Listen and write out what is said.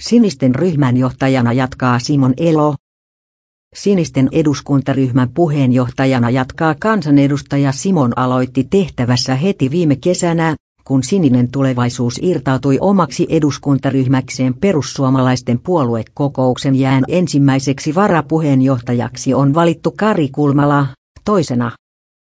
Sinisten ryhmän johtajana jatkaa Simon Elo. Sinisten eduskuntaryhmän puheenjohtajana jatkaa kansanedustaja Simon aloitti tehtävässä heti viime kesänä, kun Sininen tulevaisuus irtautui omaksi eduskuntaryhmäkseen perussuomalaisten puoluekokouksen jään ensimmäiseksi varapuheenjohtajaksi on valittu Kari Kulmala, toisena